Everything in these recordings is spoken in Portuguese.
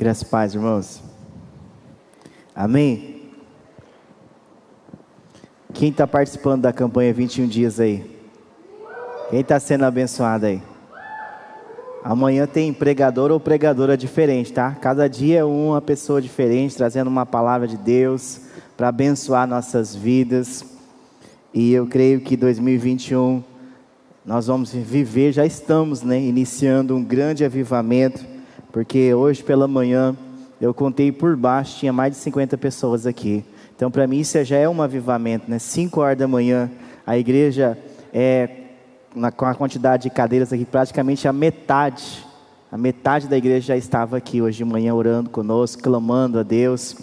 Graças a paz, irmãos. Amém? Quem está participando da campanha 21 dias aí? Quem está sendo abençoado aí? Amanhã tem pregador ou pregadora diferente, tá? Cada dia é uma pessoa diferente, trazendo uma palavra de Deus para abençoar nossas vidas. E eu creio que 2021 nós vamos viver, já estamos, né, iniciando um grande avivamento, porque hoje pela manhã eu contei por baixo, tinha mais de 50 pessoas aqui. Então, para mim, isso já é um avivamento, né? 5 horas da manhã, a igreja é na, com a quantidade de cadeiras aqui, praticamente a metade, a metade da igreja já estava aqui hoje de manhã orando conosco, clamando a Deus.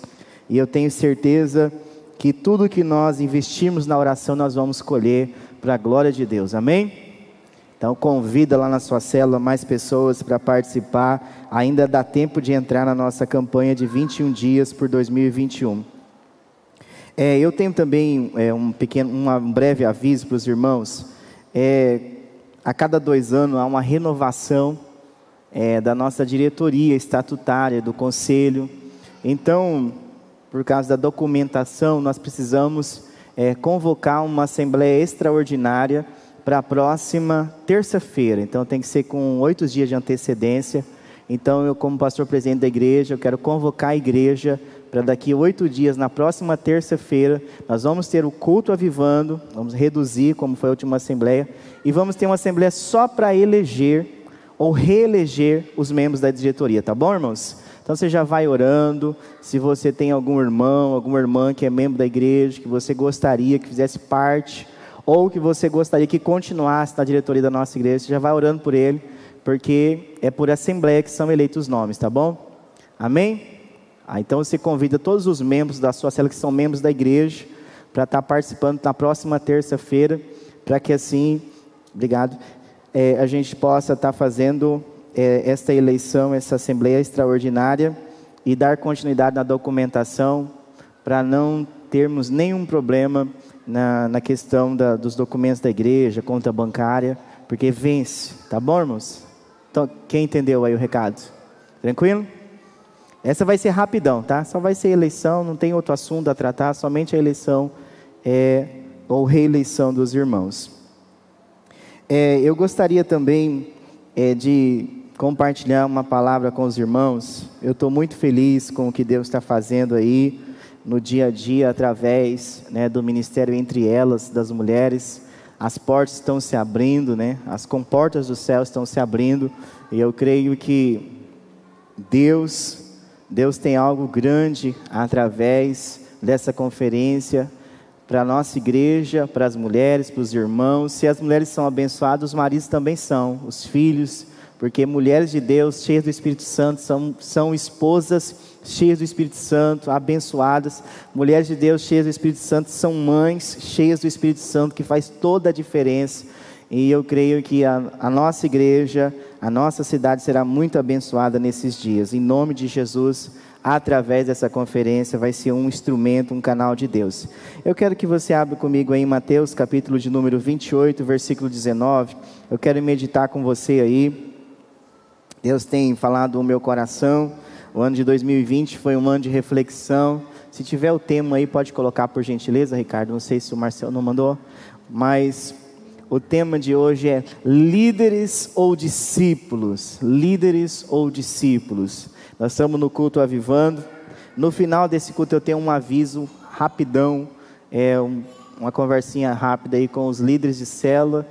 E eu tenho certeza que tudo que nós investirmos na oração, nós vamos colher para a glória de Deus. Amém? Então convida lá na sua célula mais pessoas para participar. Ainda dá tempo de entrar na nossa campanha de 21 dias por 2021. É, eu tenho também é, um pequeno, um breve aviso para os irmãos é, a cada dois anos há uma renovação é, da nossa diretoria estatutária, do conselho. Então, por causa da documentação, nós precisamos é, convocar uma assembleia extraordinária para a próxima terça-feira. Então, tem que ser com oito dias de antecedência. Então, eu, como pastor presidente da igreja, eu quero convocar a igreja para daqui oito dias, na próxima terça-feira, nós vamos ter o culto avivando, vamos reduzir, como foi a última assembleia, e vamos ter uma assembleia só para eleger ou reeleger os membros da diretoria, tá bom, irmãos? Então você já vai orando. Se você tem algum irmão, alguma irmã que é membro da igreja, que você gostaria que fizesse parte, ou que você gostaria que continuasse na diretoria da nossa igreja, você já vai orando por ele, porque é por assembleia que são eleitos os nomes, tá bom? Amém? Ah, então você convida todos os membros da sua célula que são membros da igreja para estar participando na próxima terça-feira, para que assim, obrigado, é, a gente possa estar fazendo é, esta eleição, essa assembleia extraordinária e dar continuidade na documentação para não termos nenhum problema na, na questão da, dos documentos da igreja, conta bancária, porque vence, tá bom, irmãos? Então, quem entendeu aí o recado? Tranquilo? Essa vai ser rapidão, tá? Só vai ser eleição, não tem outro assunto a tratar, somente a eleição é, ou reeleição dos irmãos. É, eu gostaria também é, de compartilhar uma palavra com os irmãos. Eu estou muito feliz com o que Deus está fazendo aí no dia a dia através né, do ministério entre elas, das mulheres. As portas estão se abrindo, né? As comportas do céu estão se abrindo e eu creio que Deus Deus tem algo grande através dessa conferência para a nossa igreja, para as mulheres, para os irmãos. Se as mulheres são abençoadas, os maridos também são, os filhos, porque mulheres de Deus, cheias do Espírito Santo, são, são esposas cheias do Espírito Santo, abençoadas. Mulheres de Deus, cheias do Espírito Santo, são mães cheias do Espírito Santo, que faz toda a diferença. E eu creio que a, a nossa igreja, a nossa cidade será muito abençoada nesses dias. Em nome de Jesus, através dessa conferência, vai ser um instrumento, um canal de Deus. Eu quero que você abra comigo aí em Mateus, capítulo de número 28, versículo 19. Eu quero meditar com você aí. Deus tem falado no meu coração. O ano de 2020 foi um ano de reflexão. Se tiver o tema aí, pode colocar por gentileza, Ricardo. Não sei se o Marcelo não mandou, mas o tema de hoje é líderes ou discípulos. Líderes ou discípulos. Nós estamos no culto avivando. No final desse culto eu tenho um aviso rapidão, é um, uma conversinha rápida aí com os líderes de célula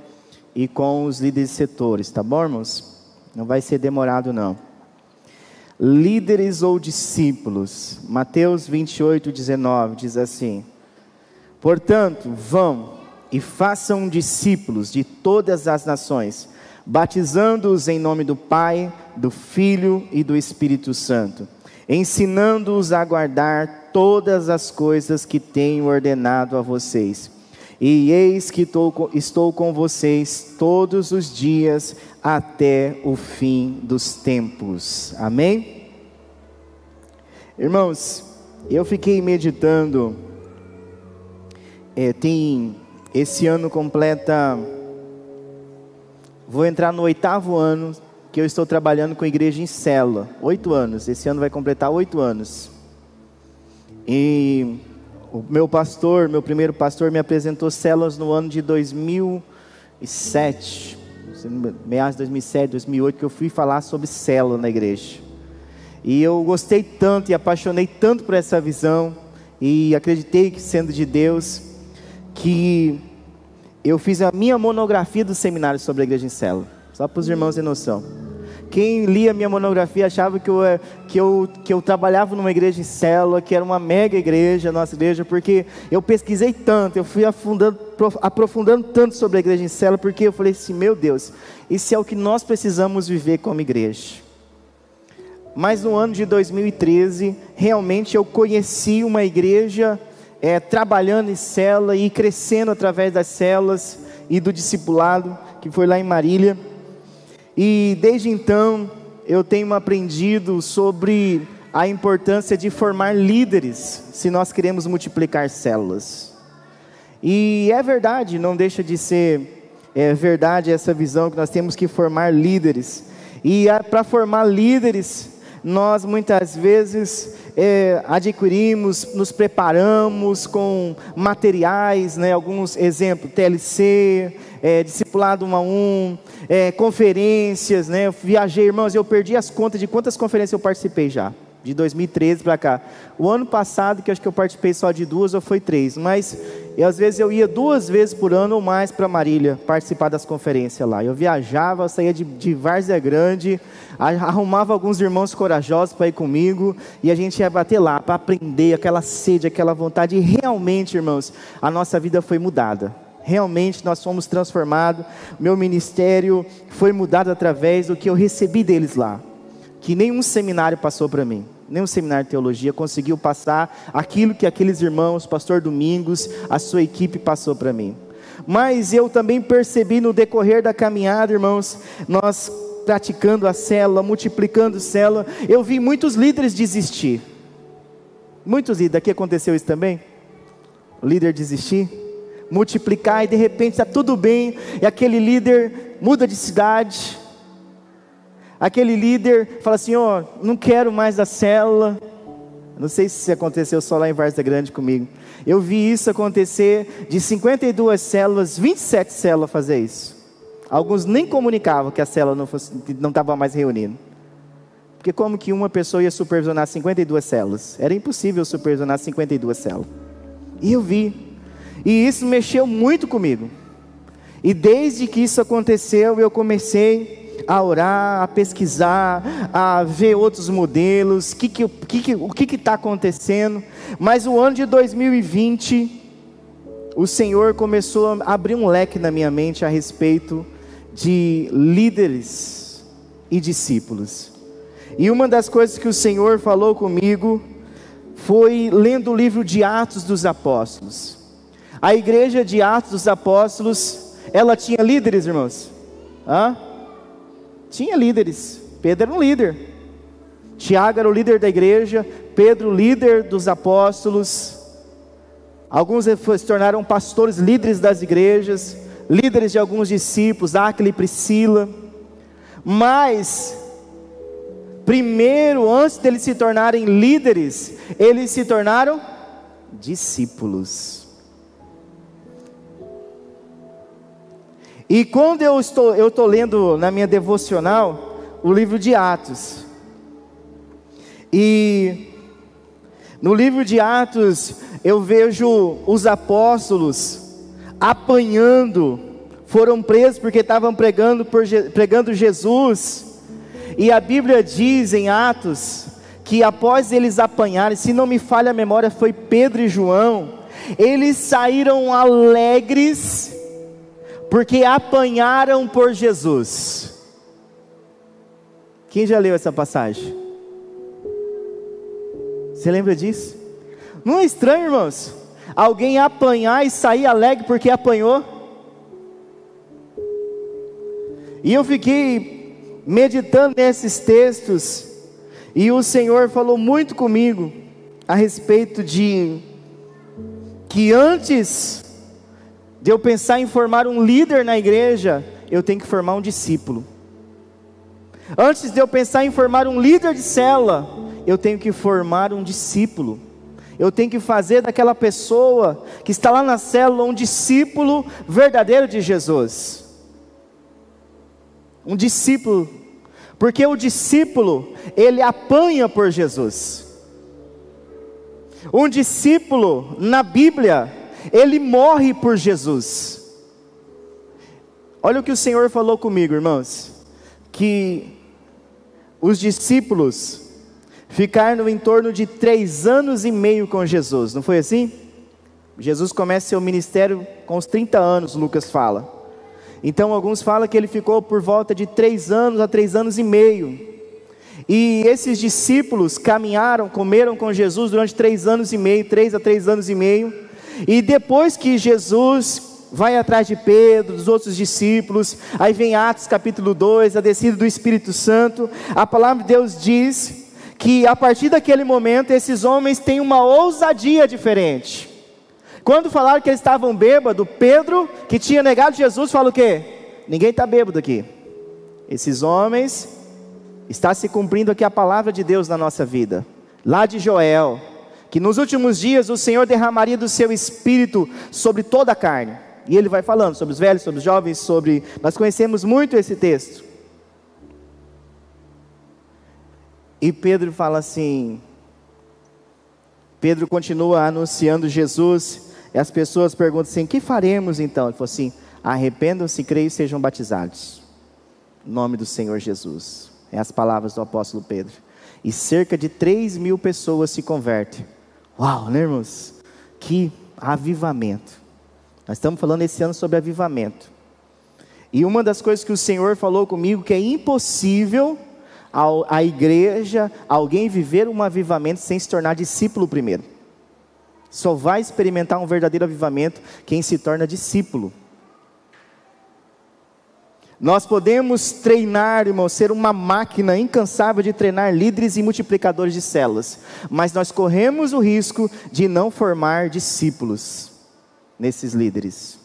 e com os líderes de setores, tá bom, irmãos? Não vai ser demorado não. Líderes ou discípulos. Mateus 28, 19 diz assim: Portanto, vão e façam discípulos de todas as nações, batizando-os em nome do Pai, do Filho e do Espírito Santo, ensinando-os a guardar todas as coisas que tenho ordenado a vocês. E eis que estou com vocês todos os dias até o fim dos tempos. Amém? Irmãos, eu fiquei meditando, é, tem esse ano completa. Vou entrar no oitavo ano que eu estou trabalhando com igreja em célula. Oito anos. Esse ano vai completar oito anos. E o meu pastor, meu primeiro pastor, me apresentou células no ano de 2007, meados de 2007, 2008, que eu fui falar sobre célula na igreja. E eu gostei tanto e apaixonei tanto por essa visão, e acreditei que sendo de Deus, que eu fiz a minha monografia do seminário sobre a igreja em célula, só para os irmãos terem noção. Quem lia minha monografia achava que eu, eh, que, eu, que eu trabalhava numa igreja em célula, que era uma mega igreja, nossa igreja, porque eu pesquisei tanto, eu fui afundando, aprofundando tanto sobre a igreja em célula, porque eu falei assim: meu Deus, isso é o que nós precisamos viver como igreja. Mas no ano de 2013, realmente eu conheci uma igreja é, trabalhando em célula e crescendo através das células e do discipulado, que foi lá em Marília. E desde então eu tenho aprendido sobre a importância de formar líderes se nós queremos multiplicar células. E é verdade, não deixa de ser é verdade essa visão que nós temos que formar líderes. E para formar líderes, nós muitas vezes é, adquirimos, nos preparamos com materiais, né, alguns exemplos, TLC, é, discipulado um a um, é, conferências, né, eu viajei, irmãos, eu perdi as contas de quantas conferências eu participei já, de 2013 para cá. O ano passado, que acho que eu participei só de duas ou foi três, mas às vezes eu ia duas vezes por ano ou mais para Marília participar das conferências lá. Eu viajava, eu saía de, de Várzea Grande, arrumava alguns irmãos corajosos para ir comigo e a gente ia bater lá para aprender aquela sede, aquela vontade. E realmente, irmãos, a nossa vida foi mudada. Realmente nós fomos transformados. Meu ministério foi mudado através do que eu recebi deles lá. Que nenhum seminário passou para mim nenhum seminário de teologia conseguiu passar aquilo que aqueles irmãos, pastor Domingos, a sua equipe passou para mim. Mas eu também percebi no decorrer da caminhada, irmãos, nós praticando a célula, multiplicando célula, eu vi muitos líderes desistir. Muitos líderes, aqui aconteceu isso também? O líder desistir? Multiplicar e de repente está tudo bem, e aquele líder muda de cidade, aquele líder fala assim: Ó, oh, não quero mais a célula. Não sei se aconteceu só lá em Várzea Grande comigo. Eu vi isso acontecer de 52 células, 27 células fazer isso. Alguns nem comunicavam que a célula não não estava mais reunindo. Porque como que uma pessoa ia supervisionar 52 células? Era impossível supervisionar 52 células. E eu vi. E isso mexeu muito comigo. E desde que isso aconteceu, eu comecei a orar, a pesquisar, a ver outros modelos, que que, que que, o que está acontecendo. Mas o ano de 2020, o Senhor começou a abrir um leque na minha mente a respeito de líderes e discípulos. E uma das coisas que o Senhor falou comigo foi lendo o livro de Atos dos Apóstolos. A igreja de Atos dos Apóstolos, ela tinha líderes, irmãos? Hã? Tinha líderes. Pedro era um líder. Tiago era o líder da igreja, Pedro, líder dos apóstolos. Alguns se tornaram pastores, líderes das igrejas líderes de alguns discípulos, Aquila e Priscila. Mas, primeiro, antes deles se tornarem líderes, eles se tornaram discípulos. E quando eu estou, eu estou lendo na minha devocional o livro de Atos, e no livro de Atos eu vejo os apóstolos apanhando, foram presos porque estavam pregando, por, pregando Jesus. E a Bíblia diz em Atos que após eles apanharem, se não me falha a memória, foi Pedro e João, eles saíram alegres porque apanharam por Jesus. Quem já leu essa passagem? Você lembra disso? Não é estranho, irmãos? alguém apanhar e sair alegre porque apanhou. E eu fiquei meditando nesses textos, e o Senhor falou muito comigo a respeito de que antes de eu pensar em formar um líder na igreja, eu tenho que formar um discípulo. Antes de eu pensar em formar um líder de célula, eu tenho que formar um discípulo. Eu tenho que fazer daquela pessoa que está lá na célula um discípulo verdadeiro de Jesus. Um discípulo, porque o discípulo, ele apanha por Jesus. Um discípulo, na Bíblia, ele morre por Jesus. Olha o que o Senhor falou comigo, irmãos, que os discípulos ficaram em torno de três anos e meio com Jesus, não foi assim? Jesus começa seu ministério com os 30 anos, Lucas fala. Então, alguns falam que ele ficou por volta de três anos a três anos e meio. E esses discípulos caminharam, comeram com Jesus durante três anos e meio, três a três anos e meio. E depois que Jesus vai atrás de Pedro, dos outros discípulos, aí vem Atos capítulo 2, a descida do Espírito Santo, a palavra de Deus diz que a partir daquele momento esses homens têm uma ousadia diferente. Quando falaram que eles estavam bêbados, Pedro, que tinha negado Jesus, fala o quê? Ninguém está bêbado aqui. Esses homens, está se cumprindo aqui a palavra de Deus na nossa vida. Lá de Joel, que nos últimos dias o Senhor derramaria do seu espírito sobre toda a carne. E ele vai falando sobre os velhos, sobre os jovens, sobre. Nós conhecemos muito esse texto. E Pedro fala assim: Pedro continua anunciando Jesus, e as pessoas perguntam assim: que faremos então? Ele falou assim: arrependam-se, creiam e sejam batizados. Em nome do Senhor Jesus. É as palavras do apóstolo Pedro. E cerca de 3 mil pessoas se convertem. Uau, né, irmãos? Que avivamento. Nós estamos falando esse ano sobre avivamento. E uma das coisas que o Senhor falou comigo que é impossível a igreja, alguém viver um avivamento sem se tornar discípulo primeiro. Só vai experimentar um verdadeiro avivamento quem se torna discípulo. Nós podemos treinar, irmão, ser uma máquina incansável de treinar líderes e multiplicadores de células, mas nós corremos o risco de não formar discípulos nesses líderes,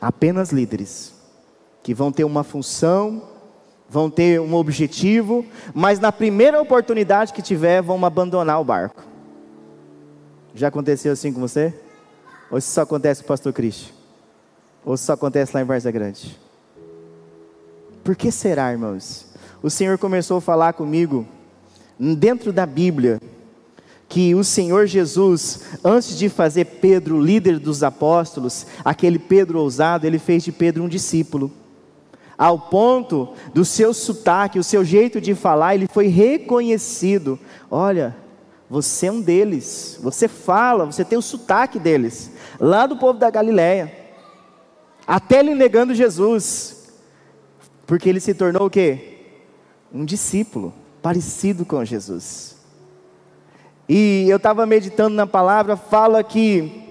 apenas líderes, que vão ter uma função, vão ter um objetivo, mas na primeira oportunidade que tiver, vão abandonar o barco. Já aconteceu assim com você? Ou isso só acontece com o pastor Cristo? Ou isso só acontece lá em Varza Grande? Por que será, irmãos? O Senhor começou a falar comigo, dentro da Bíblia, que o Senhor Jesus, antes de fazer Pedro líder dos apóstolos, aquele Pedro ousado, ele fez de Pedro um discípulo ao ponto do seu sotaque, o seu jeito de falar, ele foi reconhecido. Olha, você é um deles, você fala, você tem o sotaque deles, lá do povo da Galiléia. Até ele negando Jesus, porque ele se tornou o quê? Um discípulo, parecido com Jesus. E eu estava meditando na palavra, fala que,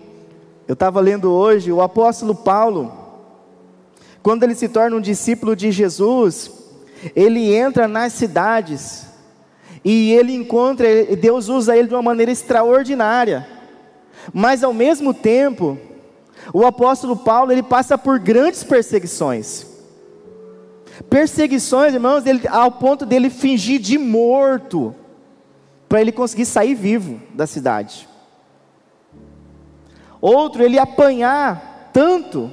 eu estava lendo hoje, o apóstolo Paulo, quando ele se torna um discípulo de Jesus, ele entra nas cidades e ele encontra, Deus usa ele de uma maneira extraordinária. Mas ao mesmo tempo, o apóstolo Paulo ele passa por grandes perseguições. Perseguições, irmãos, ele, ao ponto dele fingir de morto para ele conseguir sair vivo da cidade. Outro, ele apanhar tanto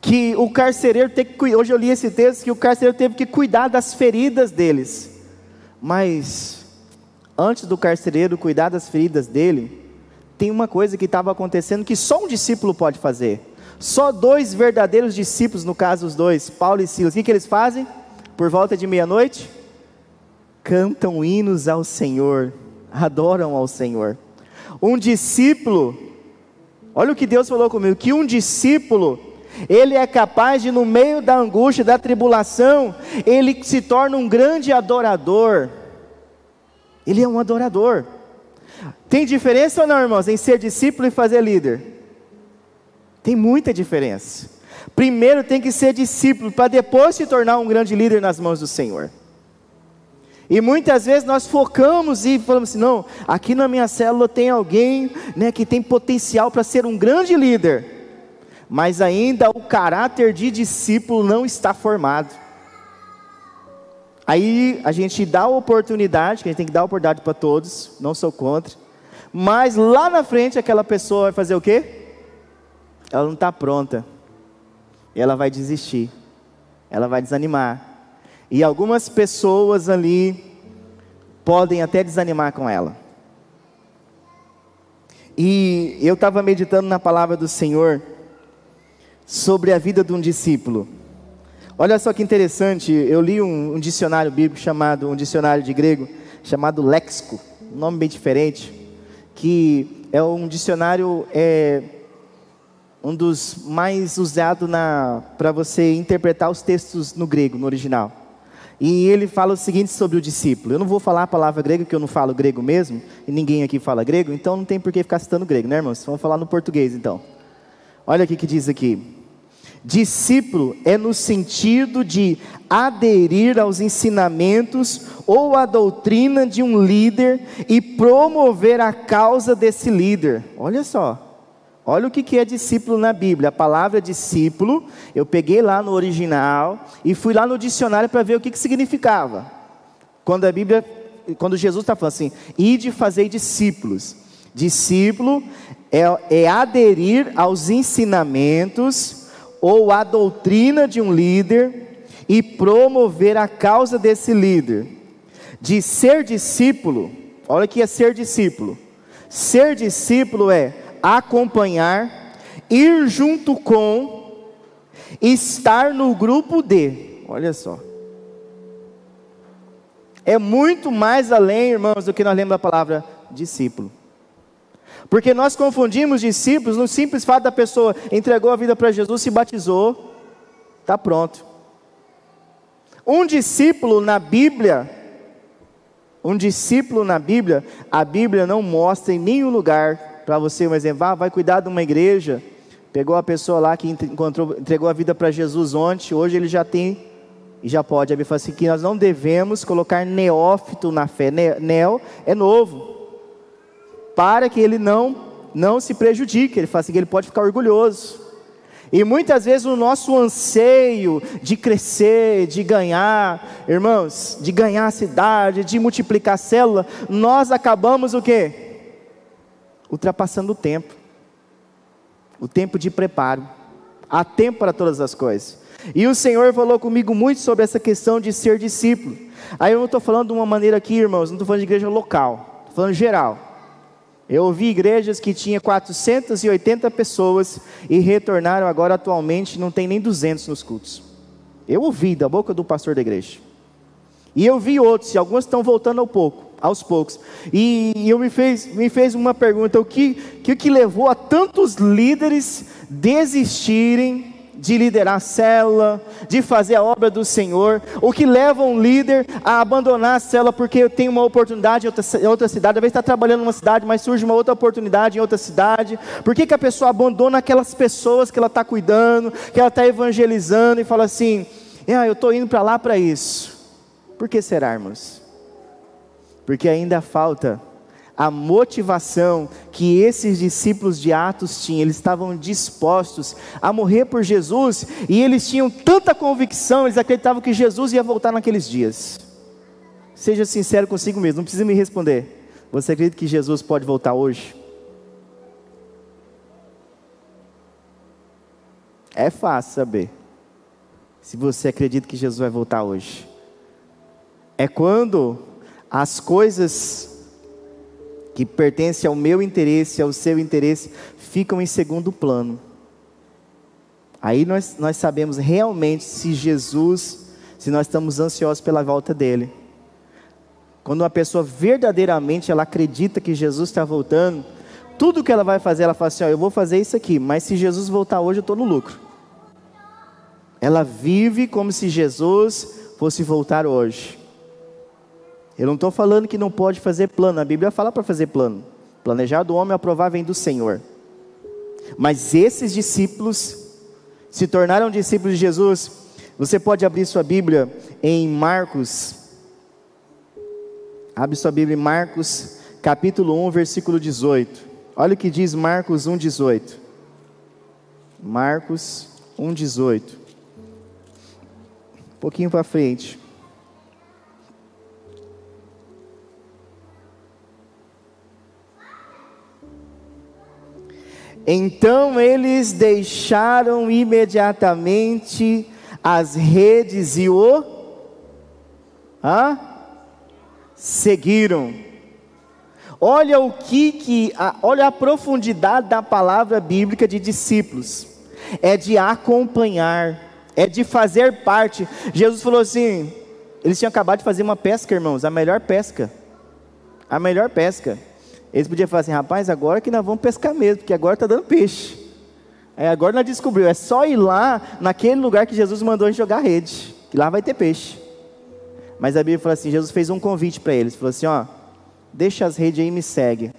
que o carcereiro tem que hoje eu li esse texto que o carcereiro teve que cuidar das feridas deles. Mas antes do carcereiro cuidar das feridas dele, tem uma coisa que estava acontecendo que só um discípulo pode fazer. Só dois verdadeiros discípulos, no caso os dois, Paulo e Silas, o que, que eles fazem? Por volta de meia-noite, cantam hinos ao Senhor, adoram ao Senhor. Um discípulo, olha o que Deus falou comigo, que um discípulo ele é capaz de, no meio da angústia, da tribulação, ele se torna um grande adorador. Ele é um adorador. Tem diferença ou não, irmãos, em ser discípulo e fazer líder? Tem muita diferença. Primeiro tem que ser discípulo, para depois se tornar um grande líder nas mãos do Senhor. E muitas vezes nós focamos e falamos assim: não, aqui na minha célula tem alguém né, que tem potencial para ser um grande líder mas ainda o caráter de discípulo não está formado. Aí a gente dá a oportunidade, que a gente tem que dar a oportunidade para todos, não sou contra. Mas lá na frente aquela pessoa vai fazer o quê? Ela não está pronta. E ela vai desistir. Ela vai desanimar. E algumas pessoas ali podem até desanimar com ela. E eu estava meditando na palavra do Senhor sobre a vida de um discípulo. Olha só que interessante, eu li um, um, dicionário bíblico chamado, um dicionário de grego, chamado Léxico, um nome bem diferente, que é um dicionário, é, um dos mais usados para você interpretar os textos no grego, no original. E ele fala o seguinte sobre o discípulo. Eu não vou falar a palavra grega, porque eu não falo grego mesmo, e ninguém aqui fala grego, então não tem por que ficar citando grego, né, irmãos? Vamos falar no português então. Olha o que diz aqui. Discípulo é no sentido de aderir aos ensinamentos ou à doutrina de um líder e promover a causa desse líder. Olha só. Olha o que é discípulo na Bíblia. A palavra discípulo, eu peguei lá no original e fui lá no dicionário para ver o que, significava. Quando a Bíblia, quando Jesus está falando assim, ide fazer discípulos. Discípulo é, é aderir aos ensinamentos ou a doutrina de um líder e promover a causa desse líder. De ser discípulo, olha que é ser discípulo. Ser discípulo é acompanhar, ir junto com, estar no grupo de. Olha só. É muito mais além, irmãos, do que nós lemos da palavra discípulo. Porque nós confundimos discípulos no simples fato da pessoa entregou a vida para Jesus, se batizou, está pronto. Um discípulo na Bíblia, um discípulo na Bíblia, a Bíblia não mostra em nenhum lugar para você um exemplo, ah, vai cuidar de uma igreja, pegou a pessoa lá que encontrou, entregou a vida para Jesus ontem, hoje ele já tem e já pode. A Bíblia fala assim que nós não devemos colocar neófito na fé. Neo é novo para que ele não não se prejudique. Ele fala assim que ele pode ficar orgulhoso. E muitas vezes o nosso anseio de crescer, de ganhar, irmãos, de ganhar a cidade, de multiplicar a célula, nós acabamos o quê? Ultrapassando o tempo. O tempo de preparo. Há tempo para todas as coisas. E o Senhor falou comigo muito sobre essa questão de ser discípulo. Aí eu não estou falando de uma maneira aqui, irmãos, não estou falando de igreja local, estou falando geral. Eu ouvi igrejas que tinha 480 pessoas e retornaram agora atualmente não tem nem 200 nos cultos. Eu ouvi da boca do pastor da igreja. E eu vi outros, e alguns estão voltando ao pouco, aos poucos. E, eu me fez, me fez uma pergunta: o que, que, que levou a tantos líderes desistirem de liderar a célula, de fazer a obra do Senhor, o que leva um líder a abandonar a célula porque tem uma oportunidade em outra, em outra cidade, às vezes está trabalhando numa cidade, mas surge uma outra oportunidade em outra cidade, por que, que a pessoa abandona aquelas pessoas que ela está cuidando, que ela está evangelizando e fala assim, ah, eu estou indo para lá para isso, por que será, irmãos? Porque ainda falta a motivação que esses discípulos de Atos tinham, eles estavam dispostos a morrer por Jesus e eles tinham tanta convicção, eles acreditavam que Jesus ia voltar naqueles dias. Seja sincero consigo mesmo, não precisa me responder. Você acredita que Jesus pode voltar hoje? É fácil saber se você acredita que Jesus vai voltar hoje. É quando as coisas que pertence ao meu interesse, ao seu interesse, ficam em segundo plano. Aí nós, nós sabemos realmente se Jesus, se nós estamos ansiosos pela volta dele. Quando uma pessoa verdadeiramente ela acredita que Jesus está voltando, tudo que ela vai fazer, ela fala assim: ó, eu vou fazer isso aqui, mas se Jesus voltar hoje, eu estou no lucro. Ela vive como se Jesus fosse voltar hoje. Eu não estou falando que não pode fazer plano, a Bíblia fala para fazer plano. Planejado o homem aprovar vem do Senhor. Mas esses discípulos se tornaram discípulos de Jesus. Você pode abrir sua Bíblia em Marcos. Abre sua Bíblia em Marcos, capítulo 1, versículo 18. Olha o que diz Marcos 1, 18. Marcos 1, 18. Um pouquinho para frente. Então eles deixaram imediatamente as redes e o Hã? seguiram. Olha o que, que a, olha a profundidade da palavra bíblica de discípulos. É de acompanhar, é de fazer parte. Jesus falou assim: eles tinham acabado de fazer uma pesca, irmãos, a melhor pesca. A melhor pesca. Eles podiam falar assim, rapaz, agora que nós vamos pescar mesmo, porque agora está dando peixe. É, agora nós descobrimos, é só ir lá naquele lugar que Jesus mandou a gente jogar rede, que lá vai ter peixe. Mas a Bíblia fala assim: Jesus fez um convite para eles, falou assim: ó, deixa as redes aí e me segue.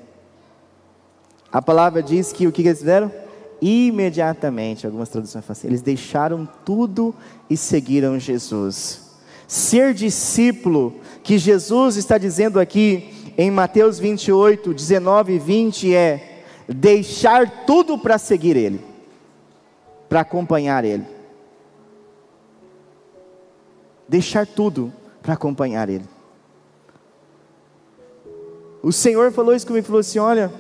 A palavra diz que o que eles fizeram? Imediatamente, algumas traduções falam assim, eles deixaram tudo e seguiram Jesus. Ser discípulo, que Jesus está dizendo aqui, em Mateus 28, 19 e 20 é deixar tudo para seguir Ele, para acompanhar Ele. Deixar tudo para acompanhar Ele. O Senhor falou isso comigo, falou assim: olha,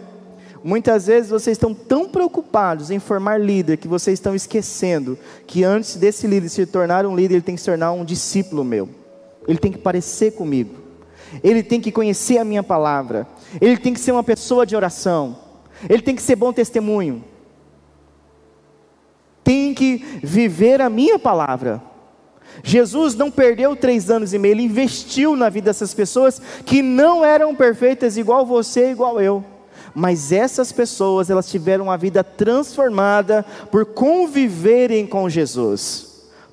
muitas vezes vocês estão tão preocupados em formar líder que vocês estão esquecendo que antes desse líder se tornar um líder, ele tem que se tornar um discípulo meu. Ele tem que parecer comigo ele tem que conhecer a minha palavra, ele tem que ser uma pessoa de oração, ele tem que ser bom testemunho, tem que viver a minha palavra. Jesus não perdeu três anos e meio, ele investiu na vida dessas pessoas que não eram perfeitas, igual você, igual eu. Mas essas pessoas, elas tiveram a vida transformada por conviverem com Jesus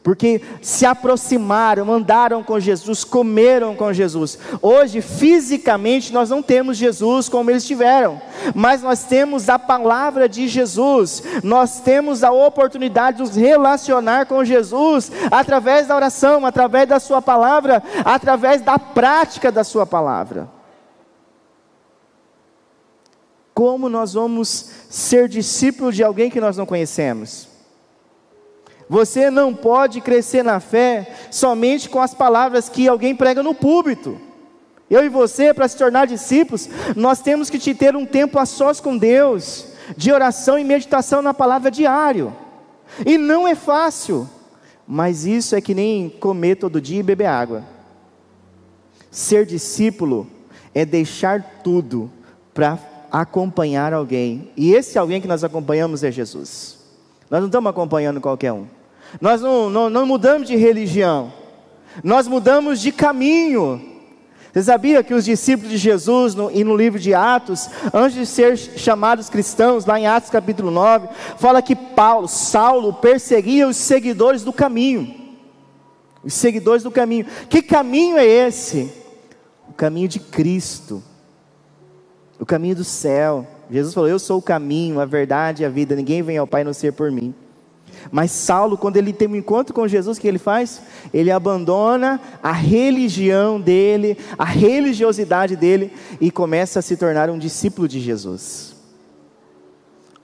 porque se aproximaram, andaram com Jesus, comeram com Jesus. Hoje, fisicamente, nós não temos Jesus como eles tiveram, mas nós temos a palavra de Jesus, nós temos a oportunidade de nos relacionar com Jesus através da oração, através da Sua palavra, através da prática da Sua palavra. Como nós vamos ser discípulos de alguém que nós não conhecemos? Você não pode crescer na fé somente com as palavras que alguém prega no púlpito. Eu e você, para se tornar discípulos, nós temos que te ter um tempo a sós com Deus, de oração e meditação na palavra diário. E não é fácil, mas isso é que nem comer todo dia e beber água. Ser discípulo é deixar tudo para acompanhar alguém, e esse alguém que nós acompanhamos é Jesus. Nós não estamos acompanhando qualquer um. Nós não, não, não mudamos de religião, nós mudamos de caminho. Você sabia que os discípulos de Jesus, no, e no livro de Atos, antes de ser chamados cristãos, lá em Atos capítulo 9, fala que Paulo, Saulo, perseguia os seguidores do caminho. Os seguidores do caminho. Que caminho é esse? O caminho de Cristo. O caminho do céu. Jesus falou: Eu sou o caminho, a verdade e a vida. Ninguém vem ao Pai não ser por mim. Mas Saulo, quando ele tem um encontro com Jesus, o que ele faz? Ele abandona a religião dele, a religiosidade dele e começa a se tornar um discípulo de Jesus.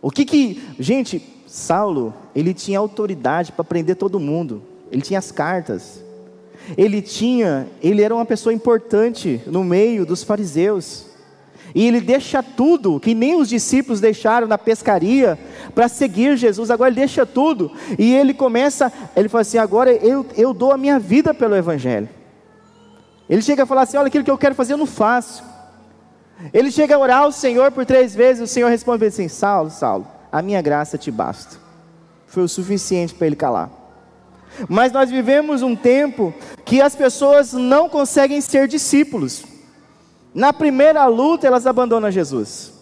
O que que, gente, Saulo, ele tinha autoridade para prender todo mundo. Ele tinha as cartas. Ele tinha, ele era uma pessoa importante no meio dos fariseus. E ele deixa tudo, que nem os discípulos deixaram na pescaria, para seguir Jesus. Agora ele deixa tudo. E ele começa, ele fala assim: agora eu, eu dou a minha vida pelo Evangelho. Ele chega a falar assim: olha, aquilo que eu quero fazer eu não faço. Ele chega a orar ao Senhor por três vezes. O Senhor responde assim: Saulo, Saulo, a minha graça te basta. Foi o suficiente para ele calar. Mas nós vivemos um tempo que as pessoas não conseguem ser discípulos. Na primeira luta, elas abandonam Jesus.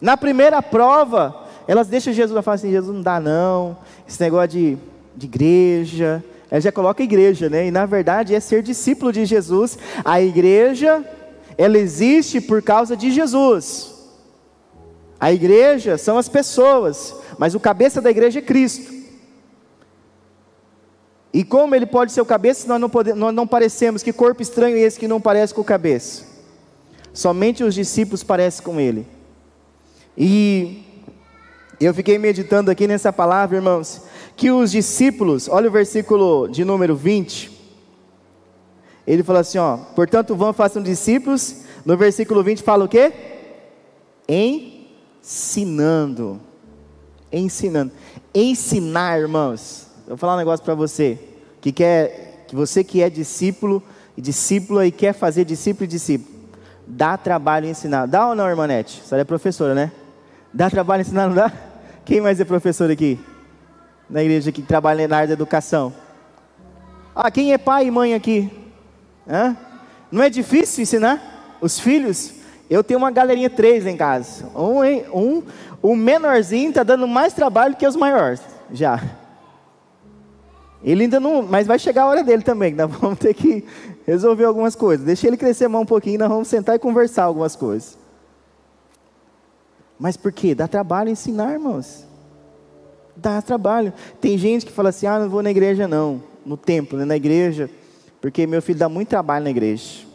Na primeira prova, elas deixam Jesus e falam assim: Jesus não dá, não. Esse negócio de, de igreja. Ela já coloca igreja, né? E na verdade é ser discípulo de Jesus. A igreja, ela existe por causa de Jesus. A igreja são as pessoas, mas o cabeça da igreja é Cristo. E como ele pode ser o cabeça, nós não, podemos, nós não parecemos, que corpo estranho é esse que não parece com o cabeça? Somente os discípulos parecem com ele. E eu fiquei meditando aqui nessa palavra, irmãos, que os discípulos, olha o versículo de número 20. Ele fala assim, ó, portanto vão façam discípulos. No versículo 20 fala o quê? Ensinando. ensinando. Ensinar, irmãos. Eu vou falar um negócio para você que quer, que você que é discípulo e discípula e quer fazer discípulo e discípulo, dá trabalho ensinar. Dá ou não, irmãnete? Você é professora, né? Dá trabalho ensinar, não dá? Quem mais é professor aqui? Na igreja que trabalha na área da educação. Ah, quem é pai e mãe aqui? Hã? Não é difícil ensinar os filhos? Eu tenho uma galerinha três em casa. Um, um, o menorzinho está dando mais trabalho que os maiores, já. Ele ainda não, mas vai chegar a hora dele também, nós vamos ter que resolver algumas coisas. Deixa ele crescer mais um pouquinho, nós vamos sentar e conversar algumas coisas. Mas por quê? Dá trabalho ensinar, irmãos. Dá trabalho. Tem gente que fala assim: ah, não vou na igreja não, no templo, né, na igreja, porque meu filho dá muito trabalho na igreja.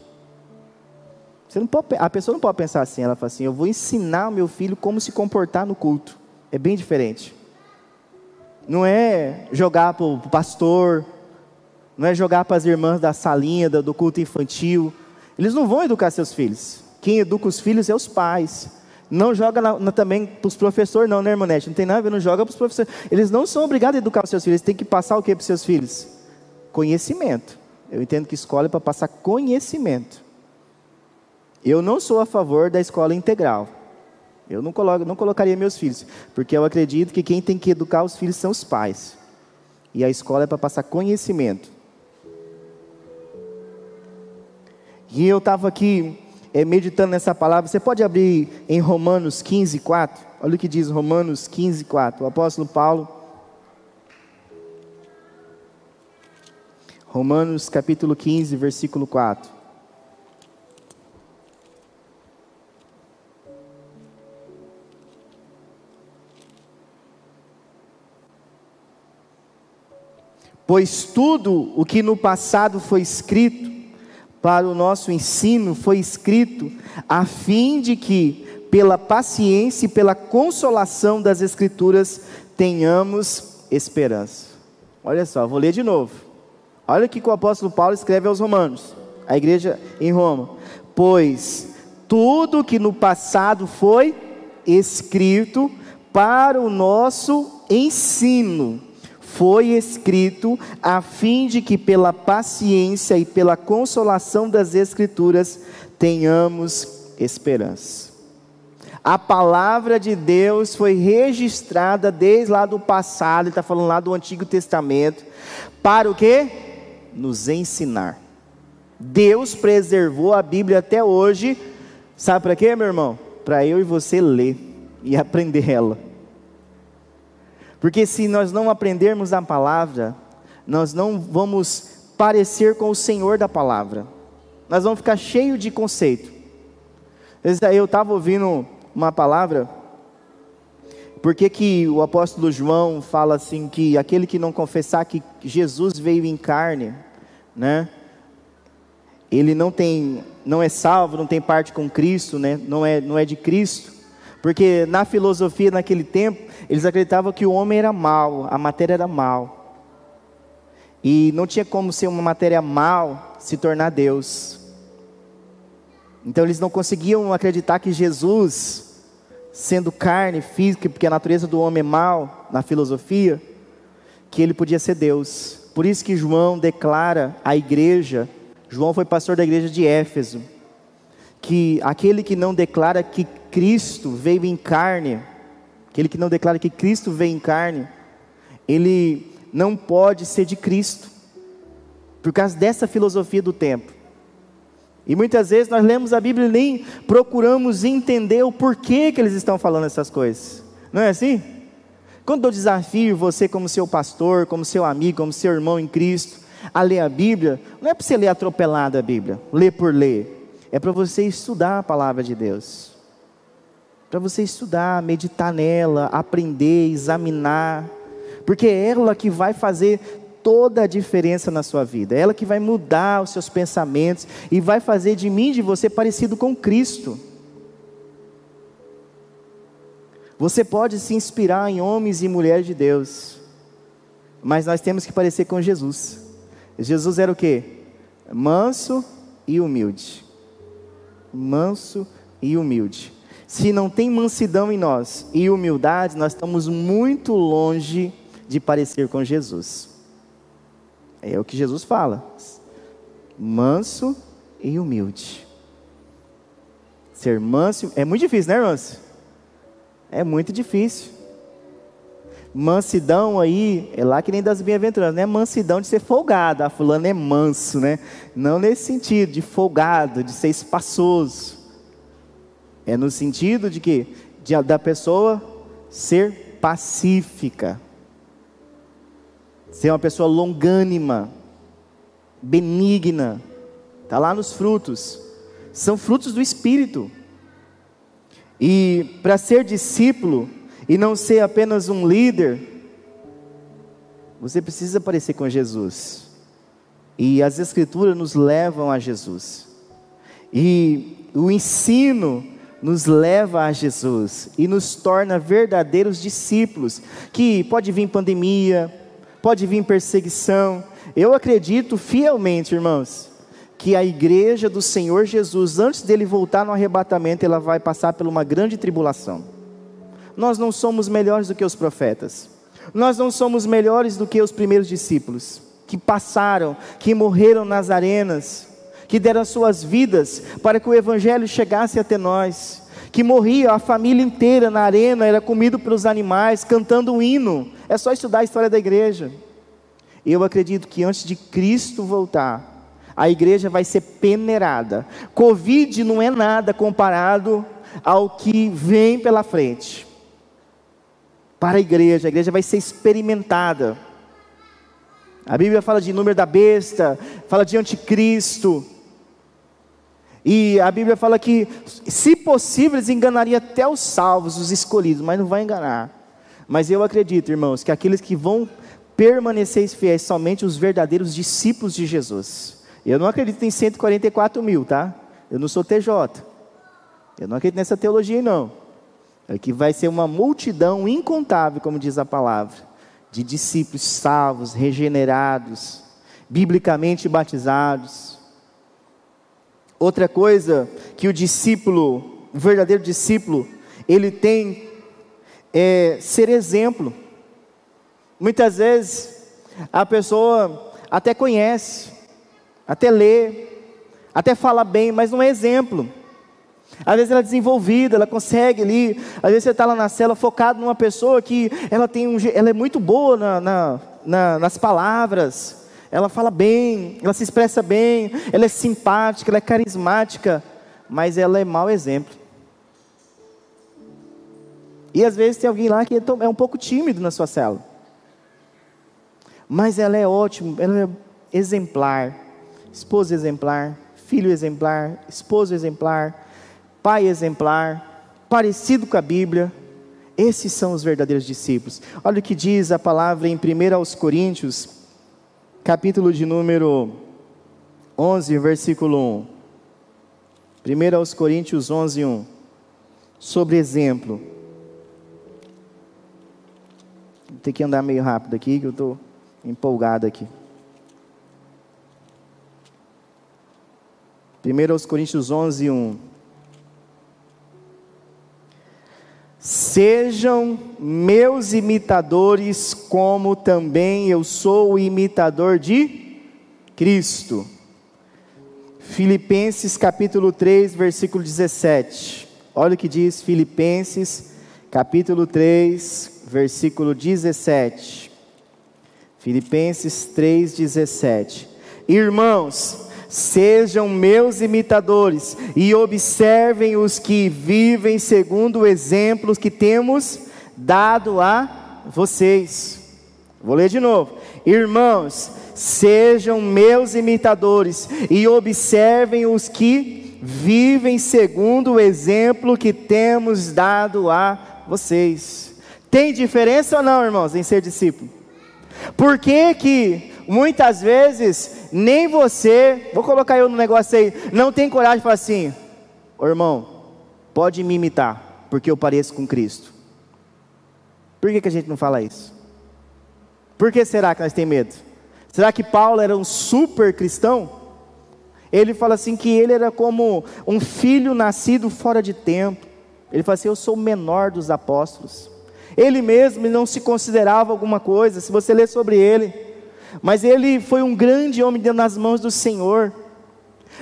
Você não pode, a pessoa não pode pensar assim, ela fala assim: eu vou ensinar o meu filho como se comportar no culto. É bem diferente. Não é jogar para o pastor, não é jogar para as irmãs da salinha, do culto infantil. Eles não vão educar seus filhos. Quem educa os filhos é os pais. Não joga na, na, também para os professores, não, né, irmãnete? Não tem nada a ver, não joga para os professores. Eles não são obrigados a educar os seus filhos, eles têm que passar o que para os seus filhos? Conhecimento. Eu entendo que escola é para passar conhecimento. Eu não sou a favor da escola integral. Eu não, coloco, não colocaria meus filhos, porque eu acredito que quem tem que educar os filhos são os pais. E a escola é para passar conhecimento. E eu estava aqui é, meditando nessa palavra. Você pode abrir em Romanos 15, 4? Olha o que diz Romanos 15, 4. O apóstolo Paulo. Romanos capítulo 15, versículo 4. Pois tudo o que no passado foi escrito para o nosso ensino foi escrito a fim de que, pela paciência e pela consolação das Escrituras, tenhamos esperança. Olha só, vou ler de novo. Olha o que o apóstolo Paulo escreve aos Romanos, a igreja em Roma. Pois tudo que no passado foi escrito para o nosso ensino foi escrito a fim de que pela paciência e pela consolação das Escrituras tenhamos esperança. A palavra de Deus foi registrada desde lá do passado, está falando lá do Antigo Testamento, para o que? Nos ensinar. Deus preservou a Bíblia até hoje, sabe para quê, meu irmão? Para eu e você ler e aprender ela. Porque se nós não aprendermos a palavra, nós não vamos parecer com o Senhor da palavra. Nós vamos ficar cheio de conceito. Eu estava ouvindo uma palavra, porque que o apóstolo João fala assim que aquele que não confessar que Jesus veio em carne, né? Ele não tem, não é salvo, não tem parte com Cristo, né? Não é, não é de Cristo. Porque na filosofia naquele tempo, eles acreditavam que o homem era mal, a matéria era mal. E não tinha como ser uma matéria mal se tornar Deus. Então eles não conseguiam acreditar que Jesus, sendo carne física, porque a natureza do homem é mal, na filosofia, que ele podia ser Deus. Por isso que João declara à igreja, João foi pastor da igreja de Éfeso, que aquele que não declara que Cristo veio em carne, aquele que não declara que Cristo veio em carne, ele não pode ser de Cristo, por causa dessa filosofia do tempo. E muitas vezes nós lemos a Bíblia e nem procuramos entender o porquê que eles estão falando essas coisas. Não é assim? Quando eu desafio você, como seu pastor, como seu amigo, como seu irmão em Cristo, a ler a Bíblia, não é para você ler atropelado a Bíblia, ler por ler, é para você estudar a palavra de Deus para você estudar, meditar nela, aprender, examinar, porque é ela que vai fazer toda a diferença na sua vida, é ela que vai mudar os seus pensamentos e vai fazer de mim, de você, parecido com Cristo. Você pode se inspirar em homens e mulheres de Deus, mas nós temos que parecer com Jesus. Jesus era o que? Manso e humilde. Manso e humilde. se não tem mansidão em nós e humildade, nós estamos muito longe de parecer com Jesus. É o que Jesus fala. Manso e humilde. Ser manso é muito difícil, né, irmãos? É muito difícil. Mansidão aí, é lá que nem das bem-aventuranças, não é mansidão de ser folgado, ah, fulano é manso, né? Não nesse sentido, de folgado, de ser espaçoso. É no sentido de que de, da pessoa ser pacífica, ser uma pessoa longânima, benigna. Está lá nos frutos. São frutos do Espírito. E para ser discípulo e não ser apenas um líder, você precisa parecer com Jesus. E as Escrituras nos levam a Jesus. E o ensino nos leva a Jesus e nos torna verdadeiros discípulos. Que pode vir pandemia, pode vir perseguição. Eu acredito fielmente, irmãos, que a igreja do Senhor Jesus, antes dele voltar no arrebatamento, ela vai passar por uma grande tribulação. Nós não somos melhores do que os profetas. Nós não somos melhores do que os primeiros discípulos que passaram, que morreram nas arenas, que deram suas vidas para que o Evangelho chegasse até nós, que morria a família inteira na arena, era comido pelos animais, cantando um hino. É só estudar a história da igreja. Eu acredito que antes de Cristo voltar, a igreja vai ser peneirada. Covid não é nada comparado ao que vem pela frente. Para a igreja, a igreja vai ser experimentada. A Bíblia fala de número da besta, fala de anticristo. E a Bíblia fala que, se possível, eles enganariam até os salvos, os escolhidos, mas não vai enganar. Mas eu acredito, irmãos, que aqueles que vão permanecer fiéis somente os verdadeiros discípulos de Jesus. Eu não acredito em 144 mil, tá? Eu não sou TJ. Eu não acredito nessa teologia, não. É que vai ser uma multidão incontável, como diz a palavra, de discípulos salvos, regenerados, biblicamente batizados Outra coisa que o discípulo, o verdadeiro discípulo, ele tem é ser exemplo. Muitas vezes a pessoa até conhece, até lê, até fala bem, mas não é exemplo. Às vezes ela é desenvolvida, ela consegue ali. Às vezes você está lá na cela focado numa pessoa que ela tem um, ela é muito boa na, na, na, nas palavras, ela fala bem, ela se expressa bem, ela é simpática, ela é carismática, mas ela é mau exemplo. E às vezes tem alguém lá que é, é um pouco tímido na sua cela. Mas ela é ótima, ela é exemplar, esposa exemplar, filho exemplar, esposo exemplar, pai exemplar, parecido com a Bíblia. Esses são os verdadeiros discípulos. Olha o que diz a palavra em 1 aos Coríntios capítulo de número 11, versículo 1. 1 aos Coríntios 11, 1. Sobre exemplo. Vou ter que andar meio rápido aqui, que eu estou empolgado aqui. 1 aos Coríntios 11, 1. Sejam meus imitadores, como também eu sou o imitador de Cristo. Filipenses capítulo 3, versículo 17. Olha o que diz Filipenses capítulo 3, versículo 17. Filipenses 3, 17. Irmãos, Sejam meus imitadores e observem os que vivem segundo o exemplo que temos dado a vocês. Vou ler de novo. Irmãos, sejam meus imitadores e observem os que vivem segundo o exemplo que temos dado a vocês. Tem diferença ou não, irmãos, em ser discípulo? Por que que muitas vezes nem você, vou colocar eu no negócio aí, não tem coragem de falar assim, ô irmão, pode me imitar, porque eu pareço com Cristo. Por que, que a gente não fala isso? Por que será que nós temos medo? Será que Paulo era um super cristão? Ele fala assim que ele era como um filho nascido fora de tempo. Ele fala assim: Eu sou o menor dos apóstolos. Ele mesmo não se considerava alguma coisa, se você ler sobre ele. Mas ele foi um grande homem nas mãos do Senhor.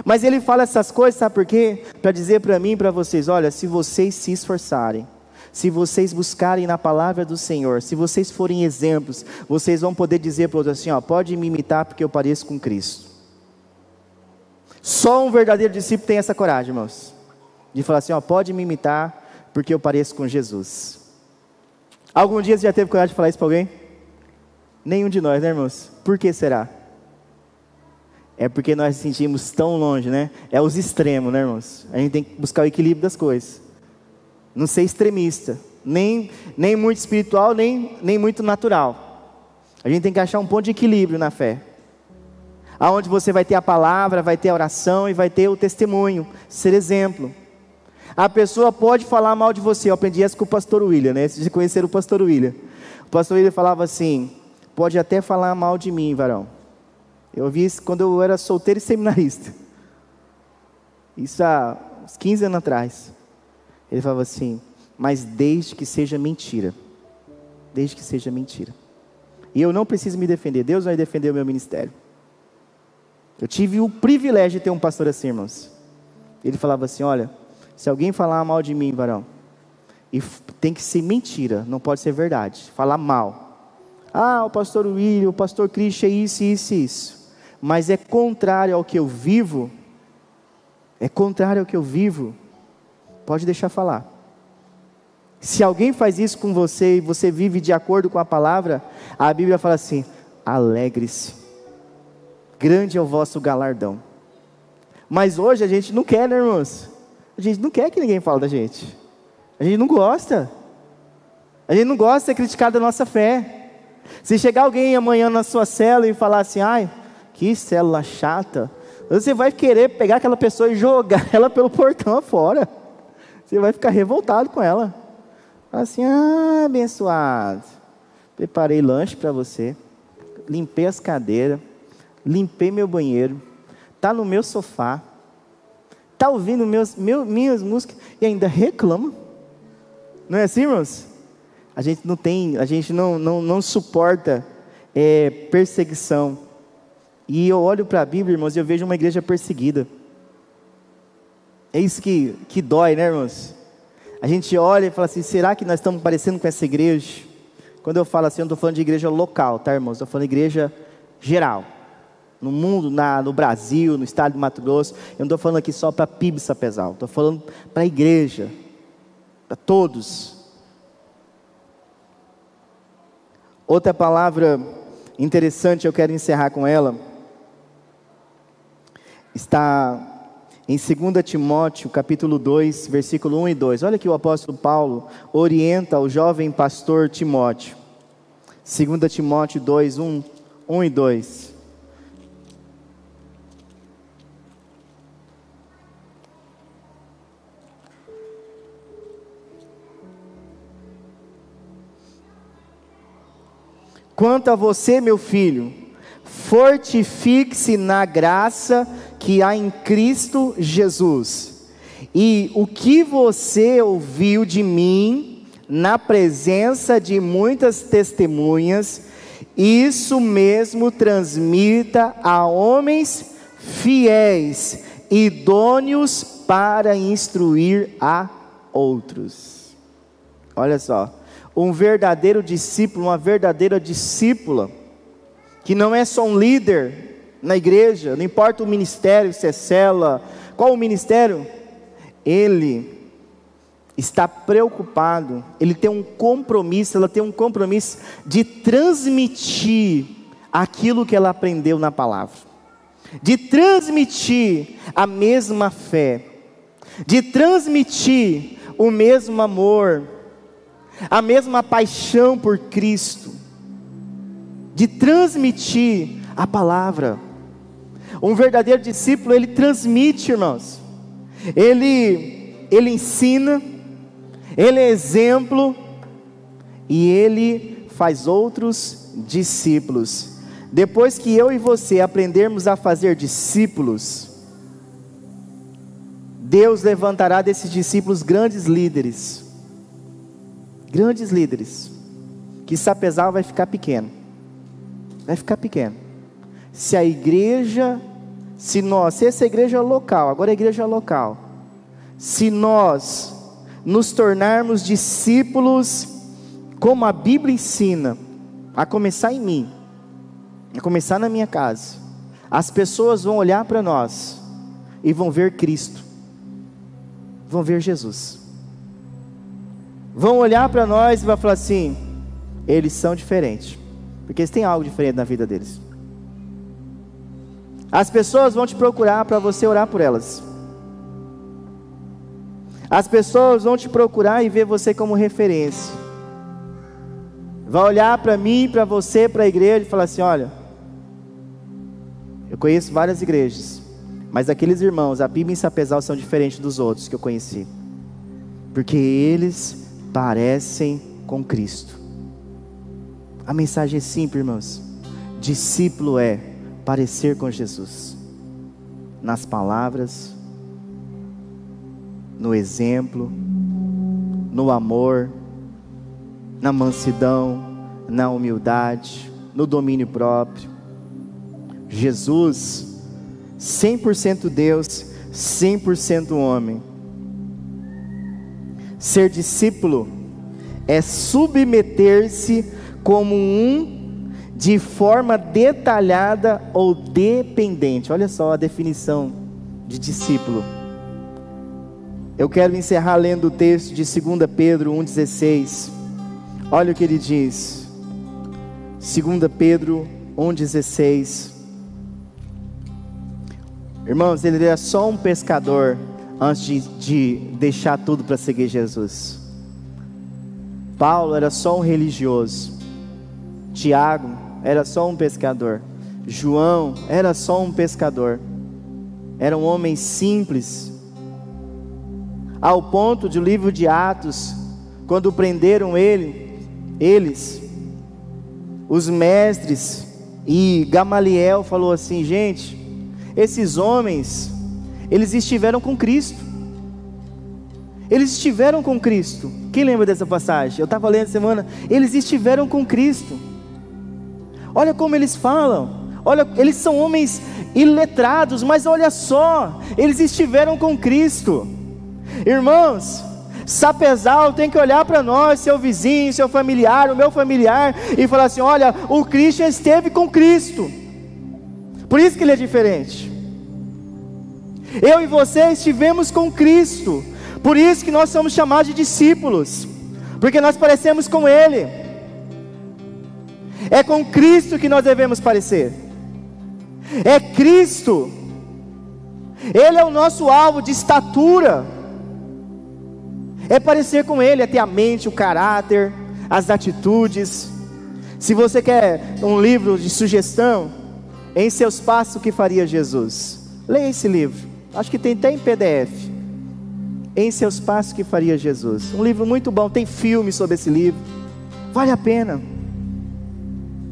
Mas ele fala essas coisas, sabe por quê? Para dizer para mim e para vocês: olha, se vocês se esforçarem, se vocês buscarem na palavra do Senhor, se vocês forem exemplos, vocês vão poder dizer para outros assim: ó, pode me imitar porque eu pareço com Cristo. Só um verdadeiro discípulo tem essa coragem, irmãos, de falar assim: ó, pode me imitar porque eu pareço com Jesus. Algum dia você já teve coragem de falar isso para alguém? Nenhum de nós, né, irmãos? Por que será? É porque nós sentimos tão longe, né? É os extremos, né, irmãos? A gente tem que buscar o equilíbrio das coisas. Não ser extremista, nem, nem muito espiritual, nem, nem muito natural. A gente tem que achar um ponto de equilíbrio na fé. Aonde você vai ter a palavra, vai ter a oração e vai ter o testemunho, ser exemplo. A pessoa pode falar mal de você. Eu aprendi isso com o pastor William, né? de conhecer o pastor William. O pastor William falava assim: pode até falar mal de mim, varão. Eu ouvi isso quando eu era solteiro e seminarista. Isso há uns 15 anos atrás. Ele falava assim: mas desde que seja mentira. Desde que seja mentira. E eu não preciso me defender. Deus vai defender o meu ministério. Eu tive o privilégio de ter um pastor assim, irmãos. Ele falava assim: olha, se alguém falar mal de mim, varão, e tem que ser mentira, não pode ser verdade. Falar mal. Ah, o pastor William, o pastor Christian, é isso, isso, isso. Mas é contrário ao que eu vivo. É contrário ao que eu vivo. Pode deixar falar. Se alguém faz isso com você e você vive de acordo com a palavra, a Bíblia fala assim: alegre-se. Grande é o vosso galardão. Mas hoje a gente não quer, né, irmãos? A gente não quer que ninguém fale da gente. A gente não gosta. A gente não gosta de ser criticado da nossa fé. Se chegar alguém amanhã na sua cela e falar assim, ai, que célula chata, você vai querer pegar aquela pessoa e jogar ela pelo portão fora. Você vai ficar revoltado com ela. Fala assim, ah, abençoado. Preparei lanche para você. Limpei as cadeiras. Limpei meu banheiro. Tá no meu sofá está ouvindo meus, meu, minhas músicas e ainda reclama. Não é assim, irmãos? A gente não tem, a gente não, não, não suporta é, perseguição. E eu olho para a Bíblia, irmãos, e eu vejo uma igreja perseguida. É isso que, que dói, né, irmãos? A gente olha e fala assim: será que nós estamos parecendo com essa igreja? Quando eu falo assim, eu não estou falando de igreja local, tá, irmãos? Estou falando de igreja geral no mundo, na, no Brasil, no estado de Mato Grosso. Eu não estou falando aqui só para PIB Sapezal, estou falando para a igreja, para todos. Outra palavra interessante, eu quero encerrar com ela, está em 2 Timóteo, capítulo 2, versículo 1 e 2. Olha que o apóstolo Paulo orienta o jovem pastor Timóteo. 2 Timóteo 2, 1, 1 e 2. Quanto a você, meu filho, fortifique-se na graça que há em Cristo Jesus. E o que você ouviu de mim, na presença de muitas testemunhas, isso mesmo transmita a homens fiéis, idôneos para instruir a outros. Olha só um verdadeiro discípulo, uma verdadeira discípula, que não é só um líder na igreja, não importa o ministério, se é cela, qual o ministério, ele está preocupado, ele tem um compromisso, ela tem um compromisso de transmitir aquilo que ela aprendeu na palavra, de transmitir a mesma fé, de transmitir o mesmo amor, a mesma paixão por Cristo, de transmitir a palavra. Um verdadeiro discípulo, ele transmite, irmãos. Ele ele ensina, ele é exemplo e ele faz outros discípulos. Depois que eu e você aprendermos a fazer discípulos, Deus levantará desses discípulos grandes líderes. Grandes líderes. Que Sapezal vai ficar pequeno. Vai ficar pequeno. Se a igreja, se nós, se essa igreja é local, agora a igreja é local. Se nós nos tornarmos discípulos como a Bíblia ensina, a começar em mim, a começar na minha casa, as pessoas vão olhar para nós e vão ver Cristo, vão ver Jesus, vão olhar para nós e vão falar assim: eles são diferentes, porque eles têm algo diferente na vida deles. As pessoas vão te procurar para você orar por elas. As pessoas vão te procurar e ver você como referência. Vai olhar para mim, para você, para a igreja e falar assim: olha, eu conheço várias igrejas, mas aqueles irmãos, a Bíblia e Sapezal são diferentes dos outros que eu conheci, porque eles parecem com Cristo. A mensagem é simples, irmãos. Discípulo é parecer com Jesus, nas palavras, no exemplo, no amor, na mansidão, na humildade, no domínio próprio. Jesus, 100% Deus, 100% homem. Ser discípulo é submeter-se como um de forma detalhada ou dependente. Olha só a definição de discípulo. Eu quero encerrar lendo o texto de 2 Pedro 1,16. Olha o que ele diz. 2 Pedro 1,16. Irmãos, ele era só um pescador antes de, de deixar tudo para seguir Jesus. Paulo era só um religioso. Tiago era só um pescador. João era só um pescador. Era um homem simples, ao ponto de o livro de Atos, quando prenderam ele, eles, os mestres e Gamaliel falou assim: gente, esses homens, eles estiveram com Cristo. Eles estiveram com Cristo. Quem lembra dessa passagem? Eu estava lendo semana. Eles estiveram com Cristo. Olha como eles falam. Olha, eles são homens iletrados, mas olha só, eles estiveram com Cristo. Irmãos, Sapezal tem que olhar para nós, seu vizinho, seu familiar, o meu familiar, e falar assim: olha, o Christian esteve com Cristo, por isso que ele é diferente. Eu e você estivemos com Cristo, por isso que nós somos chamados de discípulos, porque nós parecemos com Ele. É com Cristo que nós devemos parecer. É Cristo. Ele é o nosso alvo de estatura. É parecer com Ele, é ter a mente, o caráter, as atitudes. Se você quer um livro de sugestão, em seus passos o que faria Jesus? Leia esse livro. Acho que tem até em PDF. Em seus passos que faria Jesus? Um livro muito bom, tem filme sobre esse livro. Vale a pena.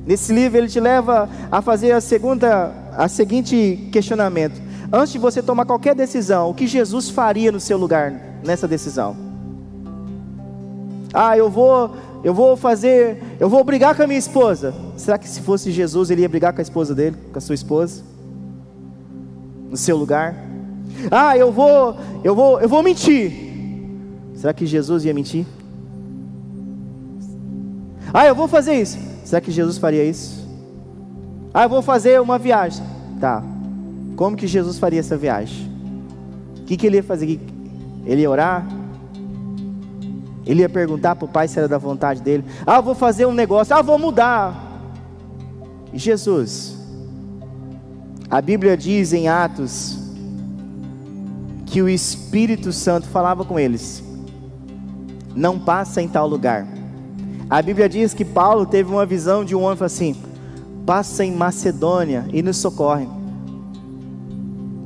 Nesse livro ele te leva a fazer a segunda, a seguinte questionamento: antes de você tomar qualquer decisão, o que Jesus faria no seu lugar nessa decisão? Ah, eu vou, eu vou fazer, eu vou brigar com a minha esposa. Será que se fosse Jesus ele ia brigar com a esposa dele, com a sua esposa? No seu lugar? Ah, eu vou, eu vou, eu vou mentir. Será que Jesus ia mentir? Ah, eu vou fazer isso. Será que Jesus faria isso? Ah, eu vou fazer uma viagem. Tá. Como que Jesus faria essa viagem? O que, que ele ia fazer? Ele ia orar? Ele ia perguntar para o pai se era da vontade dele. Ah, vou fazer um negócio. Ah, vou mudar. Jesus, a Bíblia diz em Atos que o Espírito Santo falava com eles. Não passa em tal lugar. A Bíblia diz que Paulo teve uma visão de um homem assim: passa em Macedônia e nos socorre.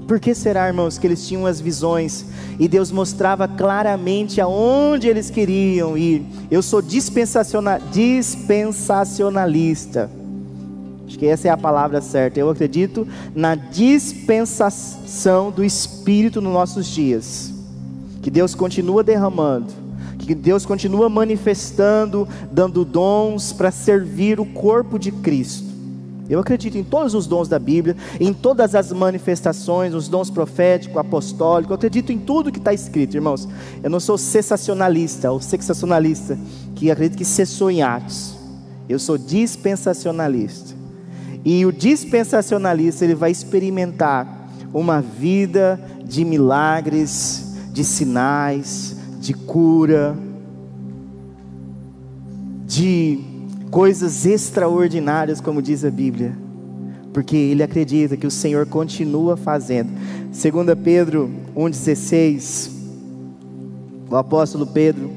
Por que será, irmãos, que eles tinham as visões e Deus mostrava claramente aonde eles queriam ir? Eu sou dispensacionalista. Acho que essa é a palavra certa. Eu acredito na dispensação do Espírito nos nossos dias. Que Deus continua derramando, que Deus continua manifestando, dando dons para servir o corpo de Cristo. Eu acredito em todos os dons da Bíblia, em todas as manifestações, os dons profético, apostólico, eu acredito em tudo que está escrito, irmãos. Eu não sou sensacionalista ou sensacionalista que acredita que cessou em Atos. Eu sou dispensacionalista. E o dispensacionalista ele vai experimentar uma vida de milagres, de sinais, de cura, de coisas extraordinárias, como diz a Bíblia, porque ele acredita que o Senhor continua fazendo. 2 Pedro 1,16, o apóstolo Pedro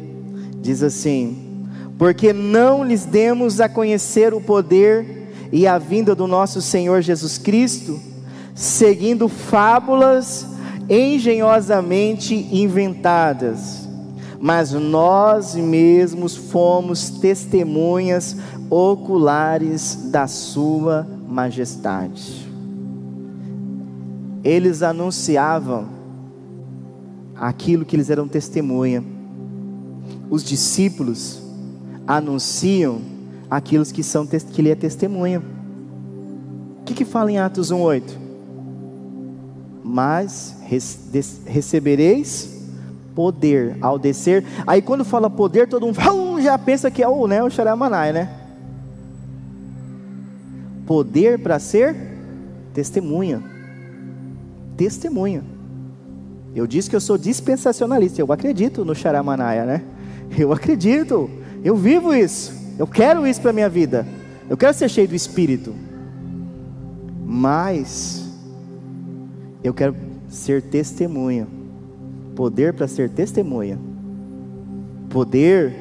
diz assim: Porque não lhes demos a conhecer o poder e a vinda do nosso Senhor Jesus Cristo, seguindo fábulas engenhosamente inventadas mas nós mesmos fomos testemunhas oculares da Sua majestade. Eles anunciavam aquilo que eles eram testemunha. Os discípulos anunciam aquilo que são que ele é testemunha. O que, que fala em Atos 1:8? Mas recebereis poder ao descer. Aí quando fala poder, todo mundo já pensa que é o, né, o Xaramanai, né? Poder para ser testemunha. Testemunha. Eu disse que eu sou dispensacionalista, eu acredito no Xaramanaia, né? Eu acredito, eu vivo isso, eu quero isso para minha vida, eu quero ser cheio do Espírito, mas eu quero ser testemunha. Poder para ser testemunha, poder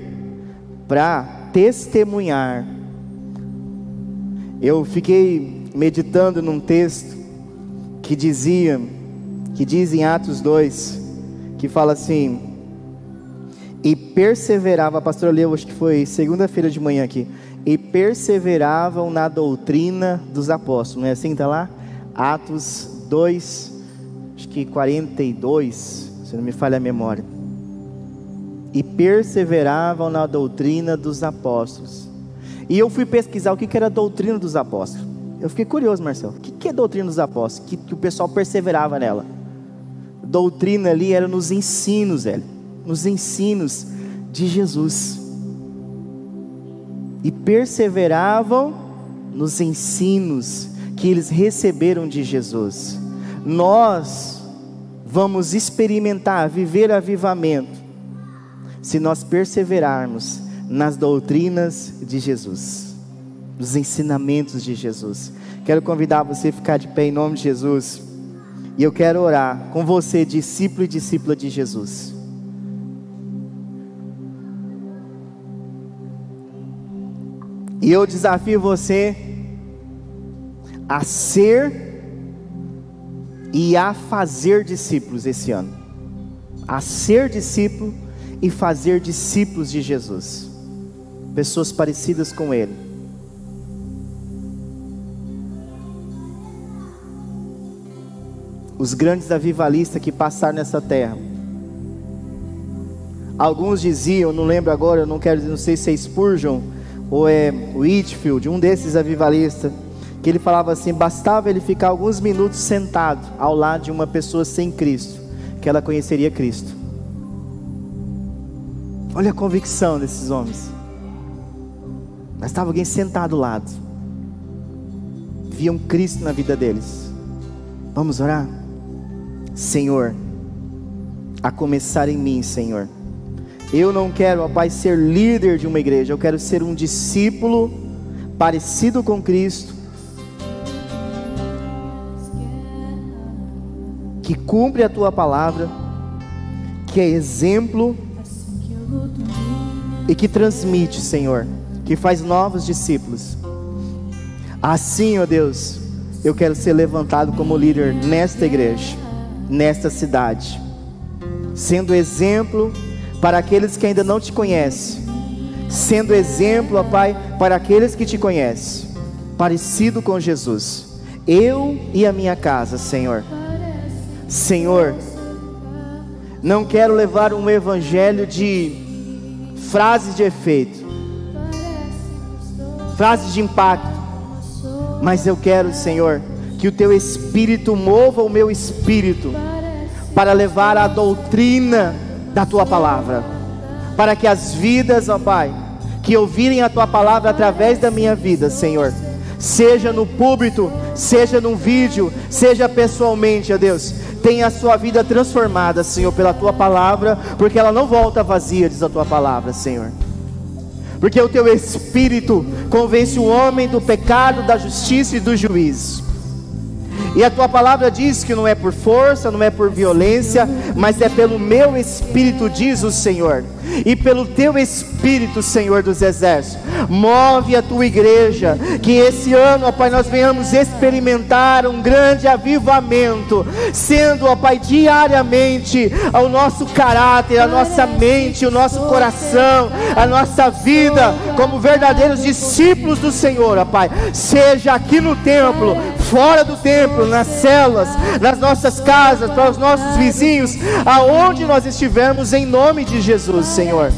para testemunhar. Eu fiquei meditando num texto que dizia, que diz em Atos 2, que fala assim: e perseverava, a pastora leu, acho que foi segunda-feira de manhã aqui, e perseveravam na doutrina dos apóstolos, não é assim? Está lá? Atos 2, acho que 42, se não me falha a memória. E perseveravam na doutrina dos apóstolos. E eu fui pesquisar o que era a doutrina dos apóstolos. Eu fiquei curioso, Marcelo. O que é doutrina dos apóstolos? Que, que o pessoal perseverava nela. Doutrina ali era nos ensinos, velho. Nos ensinos de Jesus. E perseveravam nos ensinos que eles receberam de Jesus. Nós vamos experimentar, viver avivamento, se nós perseverarmos nas doutrinas de Jesus, nos ensinamentos de Jesus. Quero convidar você a ficar de pé em nome de Jesus. E eu quero orar com você, discípulo e discípula de Jesus. E eu desafio você a ser e a fazer discípulos esse ano. A ser discípulo e fazer discípulos de Jesus. Pessoas parecidas com Ele. Os grandes avivalistas que passaram nessa terra. Alguns diziam, não lembro agora, eu não quero, não sei se é Spurgeon ou é Whitfield, um desses avivalistas que ele falava assim: bastava ele ficar alguns minutos sentado ao lado de uma pessoa sem Cristo, que ela conheceria Cristo. Olha a convicção desses homens. Bastava alguém sentado ao lado, viam Cristo na vida deles. Vamos orar? Senhor, a começar em mim, Senhor. Eu não quero, ó Pai, ser líder de uma igreja, eu quero ser um discípulo parecido com Cristo que cumpre a tua palavra, que é exemplo e que transmite, Senhor, que faz novos discípulos. Assim, ó Deus, eu quero ser levantado como líder nesta igreja, nesta cidade, sendo exemplo para aqueles que ainda não te conhecem, sendo exemplo, ó Pai, para aqueles que te conhecem. parecido com Jesus. Eu e a minha casa, Senhor. Senhor, não quero levar um evangelho de frases de efeito, frases de impacto, mas eu quero, Senhor, que o teu espírito mova o meu espírito para levar a doutrina da tua palavra, para que as vidas, ó Pai, que ouvirem a tua palavra através da minha vida, Senhor, seja no púlpito, seja num vídeo, seja pessoalmente, ó Deus, tenha a sua vida transformada, Senhor, pela tua palavra, porque ela não volta vazia, diz a tua palavra, Senhor. Porque o teu espírito convence o homem do pecado, da justiça e do juízo. E a tua palavra diz que não é por força, não é por violência, mas é pelo meu espírito, diz o Senhor. E pelo teu espírito, Senhor dos exércitos, move a tua igreja, que esse ano, ó Pai, nós venhamos experimentar um grande avivamento, sendo, ó Pai, diariamente o nosso caráter, a nossa mente, o nosso coração, a nossa vida, como verdadeiros discípulos do Senhor, ó Pai, seja aqui no templo, fora do templo, nas células, nas nossas casas, para os nossos vizinhos, aonde nós estivermos, em nome de Jesus, Senhor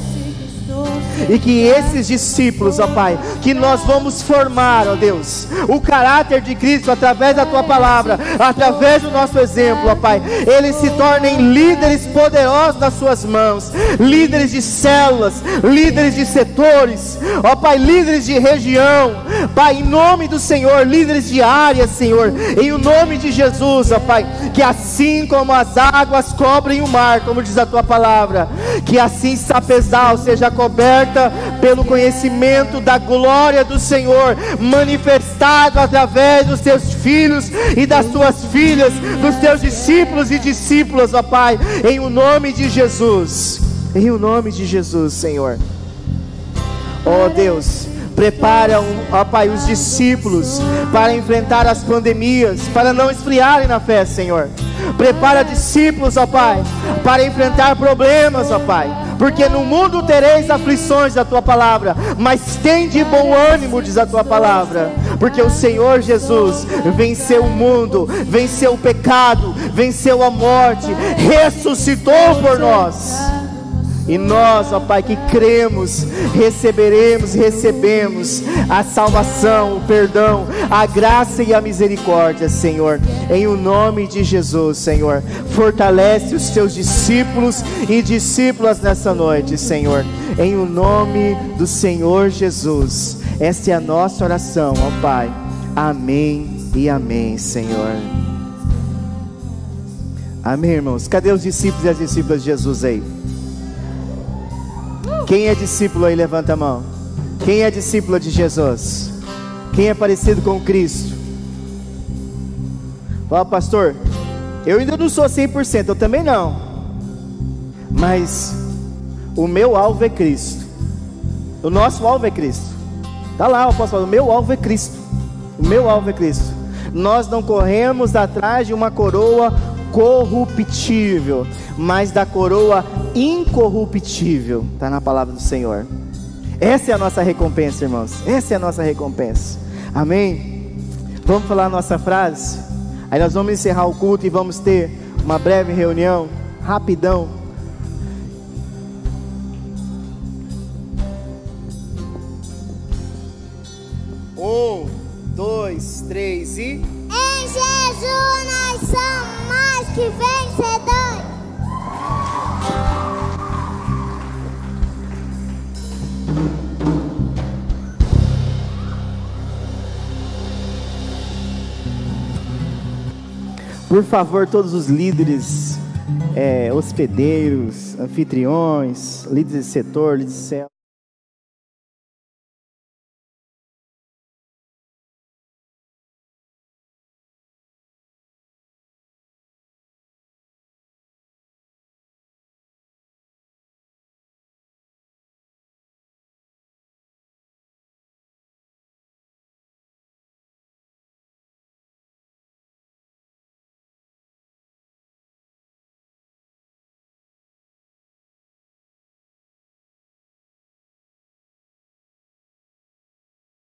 e que esses discípulos, ó Pai, que nós vamos formar, ó Deus, o caráter de Cristo através da tua palavra, através do nosso exemplo, ó Pai, eles se tornem líderes poderosos nas suas mãos, líderes de células, líderes de setores, ó Pai, líderes de região, Pai, em nome do Senhor, líderes de área, Senhor, em o nome de Jesus, ó Pai, que assim como as águas cobrem o mar, como diz a tua palavra, que assim Sapezal seja coberto pelo conhecimento da glória do Senhor, manifestado através dos teus filhos e das tuas filhas, dos teus discípulos e discípulas, ó Pai, em o nome de Jesus, em o nome de Jesus, Senhor. Ó Deus, prepara, ó Pai, os discípulos para enfrentar as pandemias, para não esfriarem na fé, Senhor. Prepara discípulos, ó Pai, para enfrentar problemas, ó Pai porque no mundo tereis aflições da tua palavra, mas tem de bom ânimo, diz a tua palavra, porque o Senhor Jesus venceu o mundo, venceu o pecado, venceu a morte, ressuscitou por nós. E nós, ó Pai, que cremos, receberemos e recebemos a salvação, o perdão, a graça e a misericórdia, Senhor. Em o nome de Jesus, Senhor. Fortalece os teus discípulos e discípulas nessa noite, Senhor. Em o nome do Senhor Jesus. Esta é a nossa oração, ó Pai. Amém e amém, Senhor. Amém, irmãos. Cadê os discípulos e as discípulas de Jesus aí? Quem é discípulo aí, levanta a mão. Quem é discípulo de Jesus? Quem é parecido com Cristo? Fala, pastor, eu ainda não sou 100%, eu também não. Mas o meu alvo é Cristo. O nosso alvo é Cristo. Tá lá, eu posso falar, o meu alvo é Cristo. O meu alvo é Cristo. Nós não corremos atrás de uma coroa corruptível, mas da coroa incorruptível. Está na palavra do Senhor. Essa é a nossa recompensa, irmãos. Essa é a nossa recompensa. Amém? Vamos falar a nossa frase? Aí nós vamos encerrar o culto e vamos ter uma breve reunião, rapidão. Um, dois, três e. Jesus nós somos mais que vencedores. Por favor, todos os líderes, é, hospedeiros, anfitriões, líderes de setor, líderes de céu.